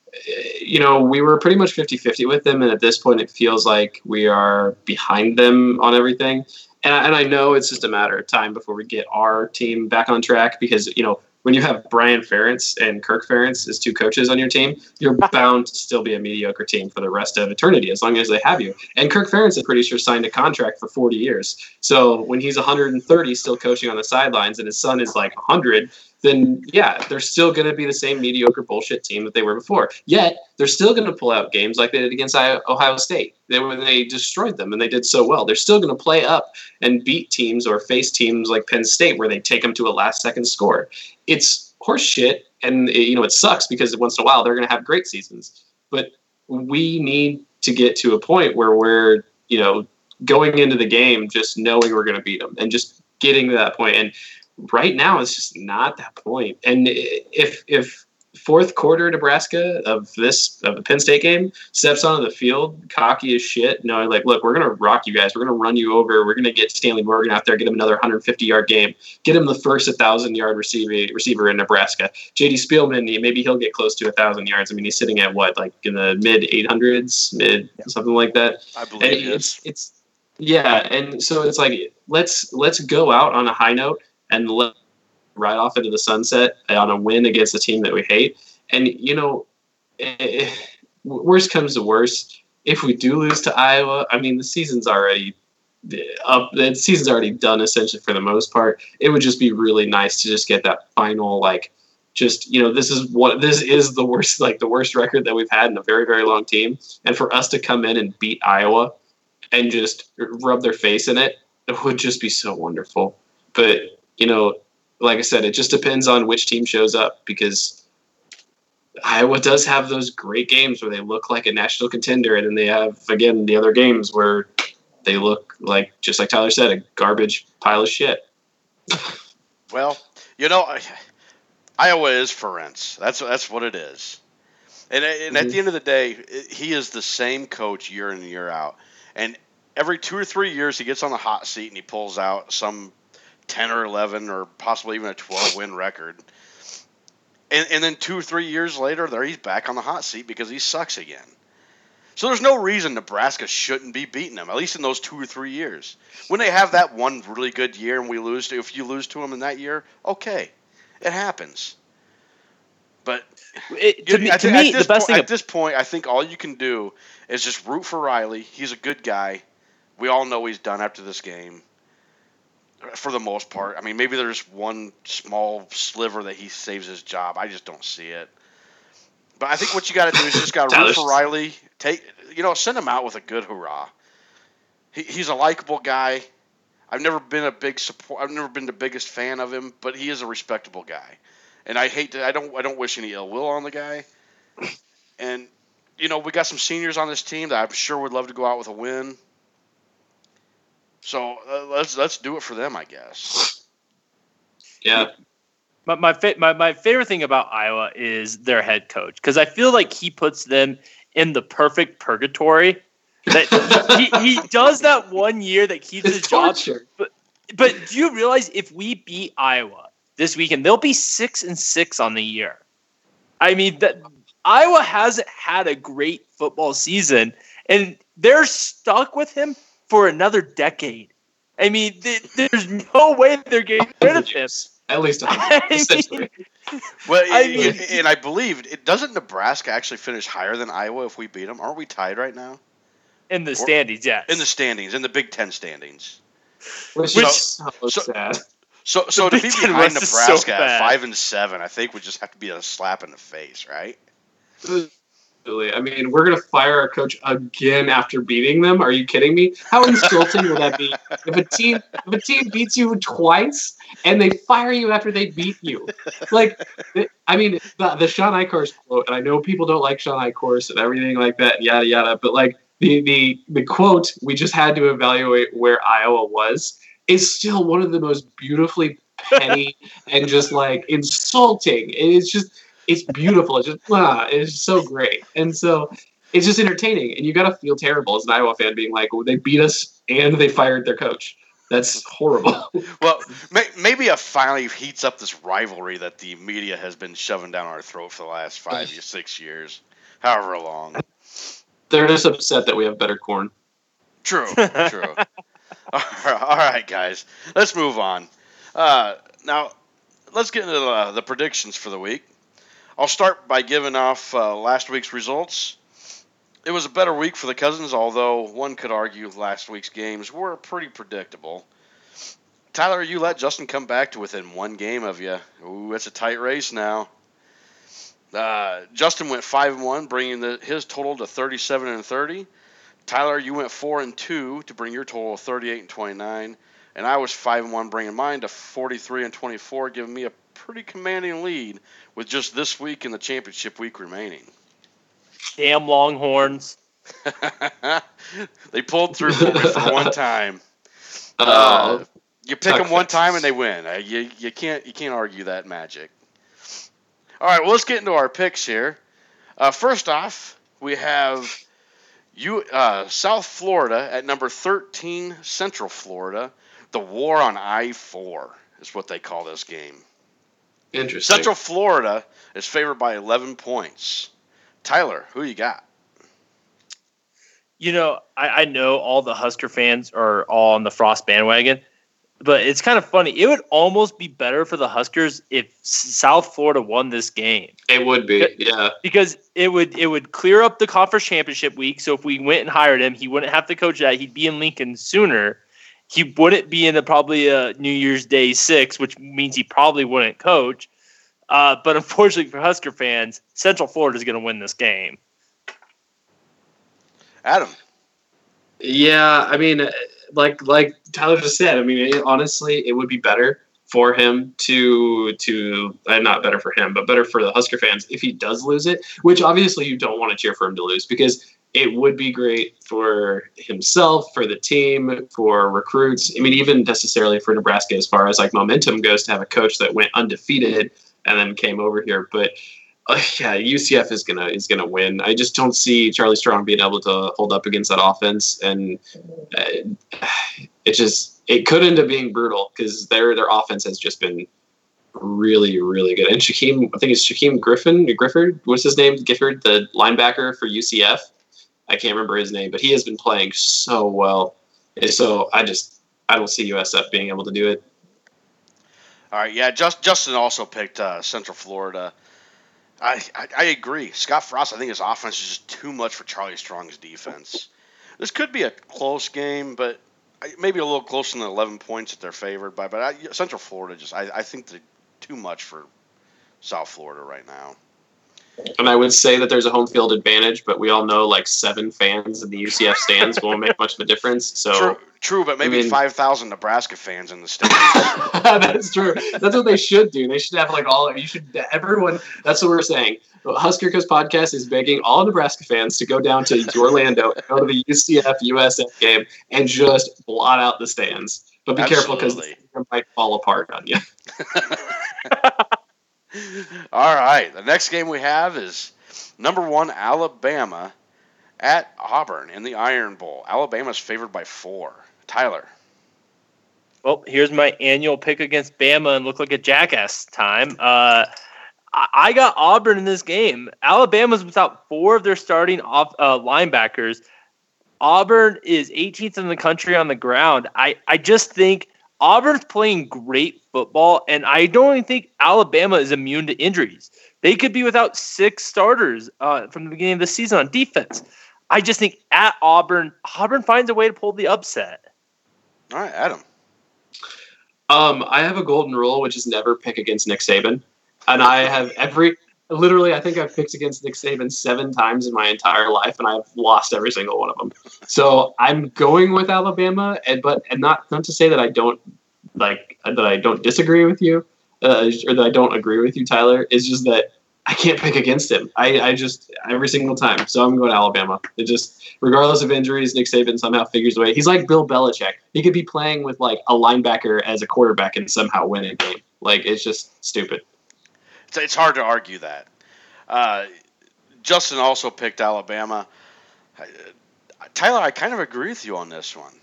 uh, you know we were pretty much 50-50 with them, and at this point, it feels like we are behind them on everything. And I, and I know it's just a matter of time before we get our team back on track because you know when you have Brian Ferentz and Kirk Ferentz as two coaches on your team, you're bound to still be a mediocre team for the rest of eternity as long as they have you. And Kirk Ferentz, I'm pretty sure, signed a contract for 40 years. So when he's 130 still coaching on the sidelines and his son is like 100, then yeah, they're still going to be the same mediocre bullshit team that they were before. Yet they're still going to pull out games like they did against Ohio State. They they destroyed them and they did so well. They're still going to play up and beat teams or face teams like Penn State where they take them to a last second score. It's horseshit, and it, you know it sucks because once in a while they're going to have great seasons. But we need to get to a point where we're you know going into the game just knowing we're going to beat them and just getting to that. And right now it's just not that point. And if if fourth quarter Nebraska of this of the Penn State game steps onto the field cocky as shit, knowing like, look, we're gonna rock you guys, we're gonna run you over, we're gonna get Stanley Morgan out there, get him another 150 yard game, get him the first 1,000 yard receiver receiver in Nebraska. JD Spielman, maybe he'll get close to 1,000 yards. I mean, he's sitting at what, like in the mid 800s, mid something like that.
I believe it
it's
is.
it's yeah, and so it's like let's let's go out on a high note and let right off into the sunset on a win against a team that we hate. And you know, eh, worst comes to worst, if we do lose to Iowa, I mean the season's already up. The season's already done essentially for the most part. It would just be really nice to just get that final like. Just you know, this is what this is the worst, like the worst record that we've had in a very, very long team, and for us to come in and beat Iowa, and just rub their face in it, it would just be so wonderful. But you know, like I said, it just depends on which team shows up because Iowa does have those great games where they look like a national contender, and then they have again the other games where they look like just like Tyler said, a garbage pile of shit.
Well, you know, I- Iowa is Ferentz. That's that's what it is. And, and at
Mhm.
the end of the day, he is the same coach year in and year out. And every two or three years, he gets on the hot seat and he pulls out some 10 or 11 or possibly even a 12 win record. And, and then two or three years later, there he's back on the hot seat because he sucks again. So there's no reason Nebraska shouldn't be beating them, at least in those two or three years. When they have that one really good year and we lose to, if you lose to them in that year, okay, it happens. But
It, to
you-
me,
I
to
think
me
at
the best
point,
thing
at this point, I think all you can do is just root for Riley. He's a good guy. We all know he's done after this game. For the most part, I mean, maybe there's one small sliver that he saves his job. I just don't see it. But I think what you got to do is just got to root for Riley. Take, you know, send him out with a good hurrah. He, he's a likable guy. I've never been a big support. I've never been the biggest fan of him, but he is a respectable guy. And I hate to. I don't. I don't wish any ill will on the guy. And you know, we got some seniors on this team that I'm sure would love to go out with a win. So uh, let's let's do it for them, I guess.
Yeah,
My my, fa- my my favorite thing about Iowa is their head coach because I feel like he puts them in the perfect purgatory. That he, he, he does that one year that keeps his
it's
job.
torture.
But do you realize if we beat Iowa this weekend, they'll be six and six on the year. I mean that Iowa hasn't had a great football season, and they're stuck with him for another decade. I mean, th- there's no way they're getting rid of him.
At least a
I mean.
Well,
I
and-
mean-
and I believe it doesn't Nebraska actually finish higher than Iowa if we beat them? Aren't we tied right now
in the standings, yes.
in the standings, in the Big Ten standings?
Which,
Which-
is so,
so-
sad.
So, so to
Big
be behind
West is so
Nebraska at five and seven, I think would just have to be a slap in the face, right?
Absolutely. I mean, we're gonna fire our coach again after beating them. Are you kidding me? How insulting would that be if a team if a team beats you twice and they fire you after they beat you? Like, I mean, the, the Shawn Eichorst quote, and I know people don't like Shawn Eichorst and everything like that, yada yada. But like the the the quote, we just had to evaluate where Iowa was, is still one of the most beautifully petty and just like insulting. It is just it's beautiful. It's just ah, it's so great. And so it's just entertaining. And you gotta feel terrible as an Iowa fan being like, well, they beat us and they fired their coach. That's horrible.
Well, may, maybe it finally heats up this rivalry that the media has been shoving down our throat for the last five, six years, however long.
They're just upset that we have better corn.
True, true. all right, all right, guys, let's move on. Uh, now, let's get into the, the predictions for the week. I'll start by giving off uh, last week's results. It was a better week for the Cousins, although one could argue last week's games were pretty predictable. Tyler, you let Justin come back to within one game of you. Ooh, it's a tight race now. Uh, Justin went five and one, bringing the, his total to thirty-seven and thirty. Tyler, you went four and two to bring your total of 38 and 29, and I was five and one, bringing mine to 43 and 24, giving me a pretty commanding lead with just this week and the championship week remaining.
Damn Longhorns.
they pulled through for me for one time. Uh,
Uh,
you pick them one time and they win. Uh, you you can't you can't argue that magic. All right, well let's get into our picks here. Uh, first off, we have you uh, South Florida at number thirteen, Central Florida. The war on I four is what they call this game.
Interesting.
Central Florida is favored by eleven points. Tyler, who you got?
You know, I, I know all the Husker fans are all on the Frost bandwagon, but it's kind of funny. It would almost be better for the Huskers if South Florida won this game
It would be, yeah.
because it would it would clear up the conference championship week. So if we went and hired him, he wouldn't have to coach that. He'd be in Lincoln sooner. He wouldn't be in a, probably a New Year's Day six, which means he probably wouldn't coach. Uh, but unfortunately for Husker fans, Central Florida is going to win this game.
Adam.
Yeah, I mean, like like Tyler just said, I mean, it, honestly, it would be better for him to to uh, not better for him, but better for the Husker fans if he does lose it. Which obviously you don't want to cheer for him to lose because it would be great for himself, for the team, for recruits. I mean, even necessarily for Nebraska as far as like momentum goes to have a coach that went undefeated and then came over here, but. Uh, yeah, UCF is gonna is gonna win. I just don't see Charlie Strong being able to hold up against that offense, and uh, it just it could end up being brutal because their their offense has just been really really good. And Shaquem, I think it's Shaquem Griffin Grifford. What's his name? Gifford, the linebacker for UCF. I can't remember his name, but he has been playing so well. And so I just I don't see USF being able to do it.
All right, yeah. Just Justin also picked uh, Central Florida. I, I I agree. Scott Frost, I think his offense is just too much for Charlie Strong's defense. This could be a close game, but maybe a little closer than 11 points that they're favored by. But I, Central Florida, just I, I think they're too much for South Florida right now.
And I would say that there's a home field advantage, but we all know like seven fans in the UCF stands won't make much of a difference. So
True, true, but maybe
mean-
5,000 Nebraska fans in the stands.
that's true. That's what they should do. They should have like all. You should everyone. That's what we're saying. Husker Coast podcast is begging all Nebraska fans to go down to Orlando, go to the UCF USF game, and just blot out the stands. But be careful because
Absolutely.
it might fall apart on you.
All right. The next game we have is number one Alabama at Auburn in the Iron Bowl. Alabama's favored by four. Tyler.
Well, here's my annual pick against Bama and look like a jackass time. Uh, I- got Auburn in this game. Alabama's without four of their starting off uh, linebackers. Auburn is 18th in the country on the ground. I, I just think Auburn's playing great football, and I don't even think Alabama is immune to injuries. They could be without six starters uh, from the beginning of the season on defense. I just think at Auburn, Auburn finds a way to pull the upset.
All right, Adam.
Um, I have a golden rule, which is never pick against Nick Saban, and I have every literally. I think I've picked against Nick Saban seven times in my entire life, and I've lost every single one of them. So I'm going with Alabama, and but and not not to say that I don't like that I don't disagree with you, uh, or that I don't agree with you, Tyler. It's just that I can't pick against him. I, I just every single time. So I'm going to Alabama. It just regardless of injuries, Nick Saban somehow figures a way. He's like Bill Belichick. He could be playing with like a linebacker as a quarterback and somehow win a game. Like it's just stupid.
It's, hard to argue that. Uh, Justin also picked Alabama. I, Tyler, I kind of agree with you on this one.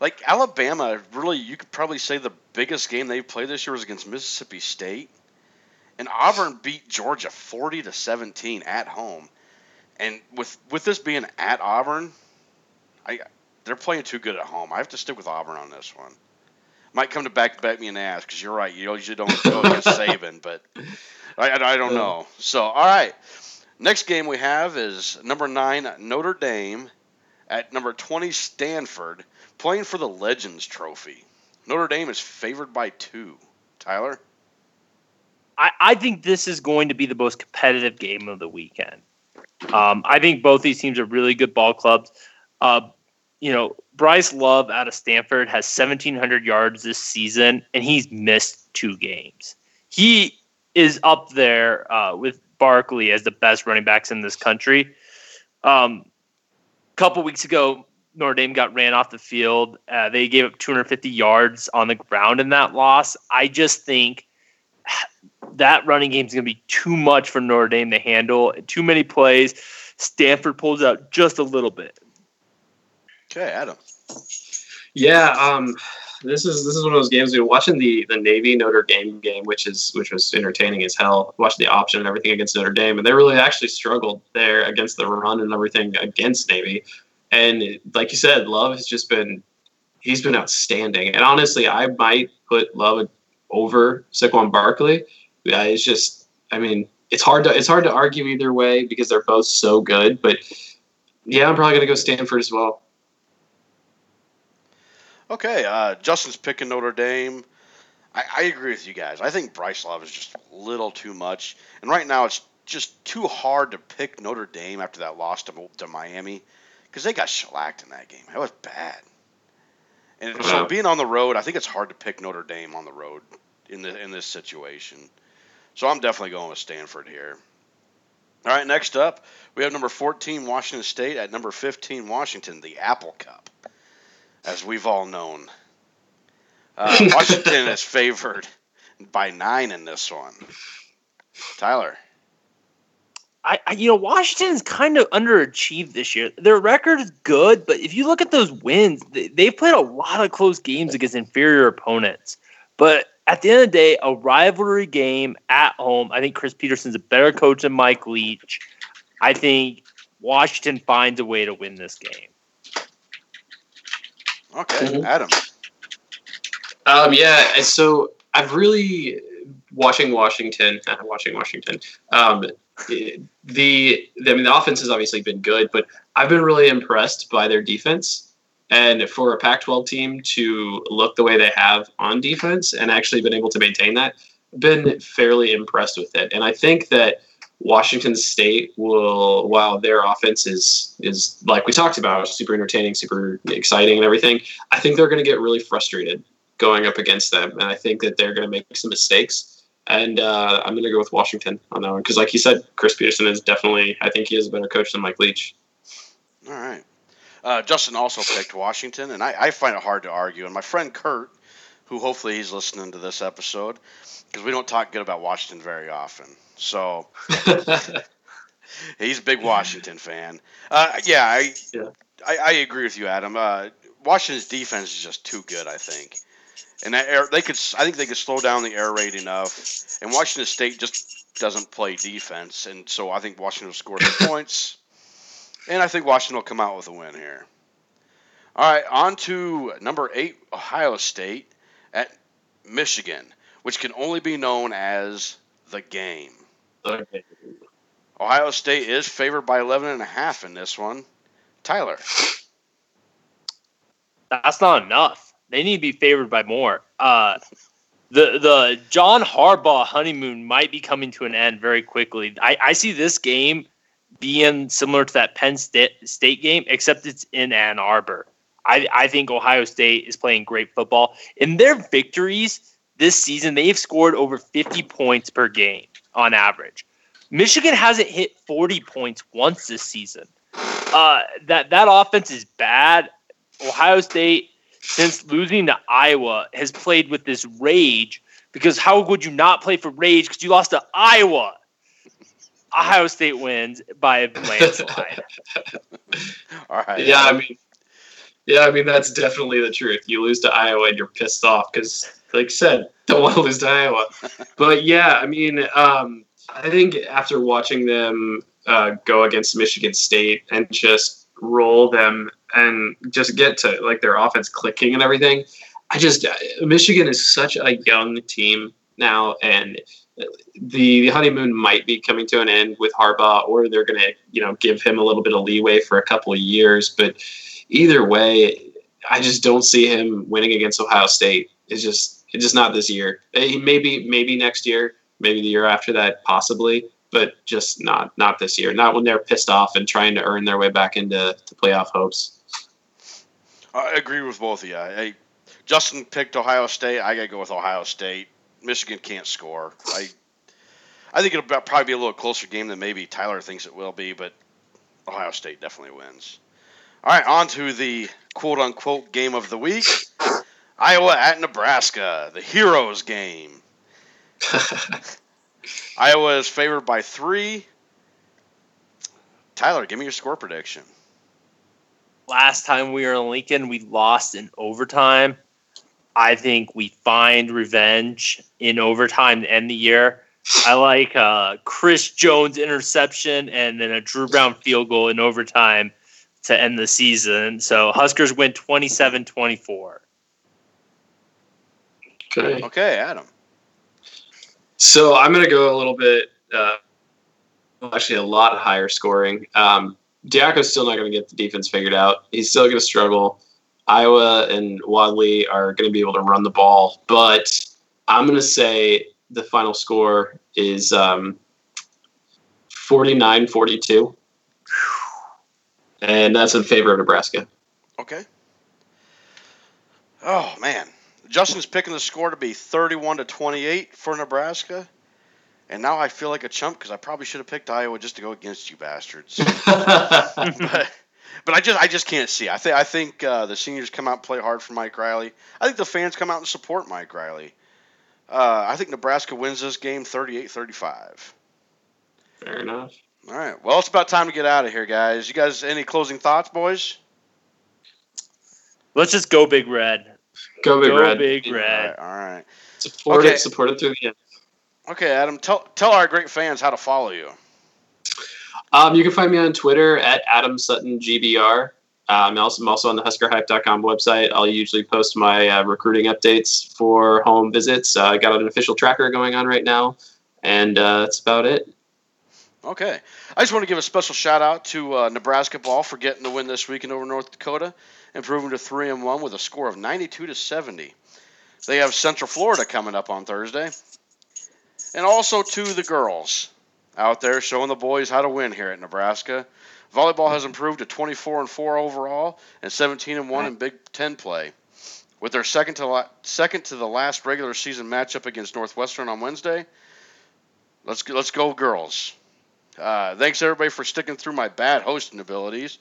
Like Alabama, really, you could probably say the biggest game they played this year was against Mississippi State and Auburn beat Georgia 40 to 17 at home. And with with this being at Auburn, I they're playing too good at home. I have to stick with Auburn on this one. Might come to back bite me in the ass because you're right. You usually don't go against Saban, but I, I, I don't know. So all right, next game we have is number nine Notre Dame at number 20 Stanford playing for the Legends Trophy. Notre Dame is favored by two. Tyler.
I, I think this is going to be the most competitive game of the weekend. Um, I think both these teams are really good ball clubs. Uh, you know, Bryce Love out of Stanford has 1,700 yards this season, and he's missed two games. He is up there uh, with Barkley as the best running backs in this country. Um, a couple weeks ago, Notre Dame got ran off the field. Uh, they gave up 250 yards on the ground in that loss. I just think that running game is going to be too much for Notre Dame to handle. Too many plays. Stanford pulls out just a little bit.
Okay, Adam.
Yeah, um, this is this is one of those games. We were watching the the Navy Notre Dame game, which is which was entertaining as hell. Watching the option and everything against Notre Dame, and they really actually struggled there against the run and everything against Navy. And like you said, Love has just been he's been outstanding. And honestly, I might put Love over Saquon Barkley yeah, it's just I mean it's hard to it's hard to argue either way because they're both so good. But yeah, I'm probably gonna go Stanford as well.
Okay, uh, Justin's picking Notre Dame. I, I, agree with you guys. I think Bryce Love is just a little too much, and right now it's just too hard to pick Notre Dame after that loss to, to Miami because they got shellacked in that game. It was bad. And so being on the road, I think it's hard to pick Notre Dame on the road in the in this situation. So I'm definitely going with Stanford here. All right, next up, we have number 14, Washington State, at number 15, Washington, the Apple Cup, as we've all known. Uh, Washington is favored by nine in this one. Tyler.
I, I, you know Washington's kind of underachieved this year. Their record is good, but if you look at those wins, they, they've played a lot of close games against inferior opponents. But at the end of the day, a rivalry game at home. I think Chris Petersen's a better coach than Mike Leach. I think Washington finds a way to win this game.
Okay, mm-hmm. Adam.
Um, yeah, so I've really watching Washington, watching Washington. Um, the, the I mean the offense has obviously been good, but I've been really impressed by their defense. And for a Pac 12 team to look the way they have on defense and actually been able to maintain that, been fairly impressed with it. And I think that Washington State will, while their offense is is like we talked about, super entertaining, super exciting, and everything. I think they're going to get really frustrated going up against them, and I think that they're going to make some mistakes. And uh, I'm going to go with Washington on that one because, like you said, Chris Petersen is definitely. I think he is a better coach than Mike Leach.
All right. Uh, Justin also picked Washington, and I, I, find it hard to argue. And my friend Kurt, who hopefully he's listening to this episode, because we don't talk good about Washington very often. So he's a big Washington fan. Uh, yeah, I, yeah. I, I agree with you, Adam. Uh, Washington's defense is just too good, I think. And that air, they could, I think they could slow down the air raid enough. And Washington State just doesn't play defense, and so I think Washington will score the points. And I think Washington will come out with a win here. All right, on to number eight, Ohio State at Michigan, which can only be known as the game. Okay. Ohio State is favored by 11 and a half in this one. Tyler.
That's not enough. They need to be favored by more. Uh, the the John Harbaugh honeymoon might be coming to an end very quickly. I, I see this game being similar to that Penn State, State game, except it's in Ann Arbor. I, I think Ohio State is playing great football. In their victories this season, they've scored over 50 points per game on average. Michigan hasn't hit 40 points once this season. Uh, that that offense is bad. Ohio State, since losing to Iowa, has played with this rage because how would you not play for rage because you lost to Iowa? Ohio State wins by a landslide.
All right.
Yeah, I mean, yeah, I mean that's definitely the truth. You lose to Iowa and you're pissed off because, like I said, don't want to lose to Iowa. But yeah, I mean, um, I think after watching them uh, go against Michigan State and just roll them and just get to like their offense clicking and everything, I just Michigan is such a young team now, and the, the honeymoon might be coming to an end with Harbaugh, or they're going to you know give him a little bit of leeway for a couple of years. But either way, I just don't see him winning against Ohio State. It's just it's just not this year. Eh, maybe maybe next year, maybe the year after that, possibly, but just not not this year. Not when they're pissed off and trying to earn their way back into to playoff hopes.
I agree with both of you. I, Justin picked Ohio State. I got to go with Ohio State. Michigan can't score. I I think it'll probably be a little closer game than maybe Tyler thinks it will be, but Ohio State definitely wins. All right, on to the quote unquote game of the week. Iowa at Nebraska, the heroes game. Iowa is favored by three. Tyler, give me your score prediction.
Last time we were in Lincoln, we lost in overtime. I think we find revenge in overtime to end the year. I like uh, Chris Jones interception and then a Drew Brown field goal in overtime to end the season. So Huskers win 27 24.
Okay.
Okay, Adam.
So I'm going to go a little bit, uh, actually a lot higher scoring. Um, Diaco's still not going to get the defense figured out. He's still going to struggle. Iowa and Wadley are going to be able to run the ball, but I'm going to say the final score is um, 49 42. And that's in favor of Nebraska.
Okay. Oh, man. Justin's picking the score to be 31 to 28 for Nebraska. And now I feel like a chump because I probably should have picked Iowa just to go against you bastards. but, but I just I just can't see. I think I think uh, the seniors come out and play hard for Mike Riley. I think the fans come out and support Mike Riley. Uh, I think Nebraska wins this game 38-35.
Fair enough.
All right. Well, it's about time to get out of here, guys. You guys, any closing thoughts, boys?
Let's just go big red.
Go big
go
red.
big red.
right. All right.
Support
Okay.
it. Support it through the end.
Okay, Adam. Tell tell our great fans how to follow you.
Um, you can find me on Twitter at Adam Sutton GBR. Um, I'm also, I'm also on the HuskerHype.com website. I'll usually post my uh, recruiting updates for home visits. Uh, I got an official tracker going on right now, and uh, that's about it.
Okay. I just want to give a special shout out to uh, Nebraska ball for getting the win this weekend over North Dakota, improving to three and one with a score of 92 to 70. They have Central Florida coming up on Thursday, and also to the girls out there showing the boys how to win here at Nebraska. Volleyball has improved to 24 and four overall and 17 and one in Big Ten play. With their second to la- second to the last regular season matchup against Northwestern on Wednesday, let's go, let's go girls. Uh, thanks everybody for sticking through my bad hosting abilities.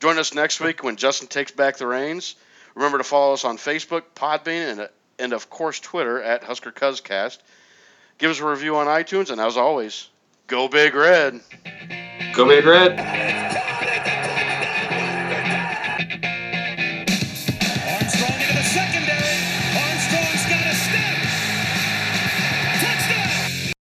Join us next week when Justin takes back the reins. Remember to follow us on Facebook, Podbean, and and of course Twitter at Husker Cuzcast. Give us a review on iTunes, and as always, go Big Red.
Go Big Red.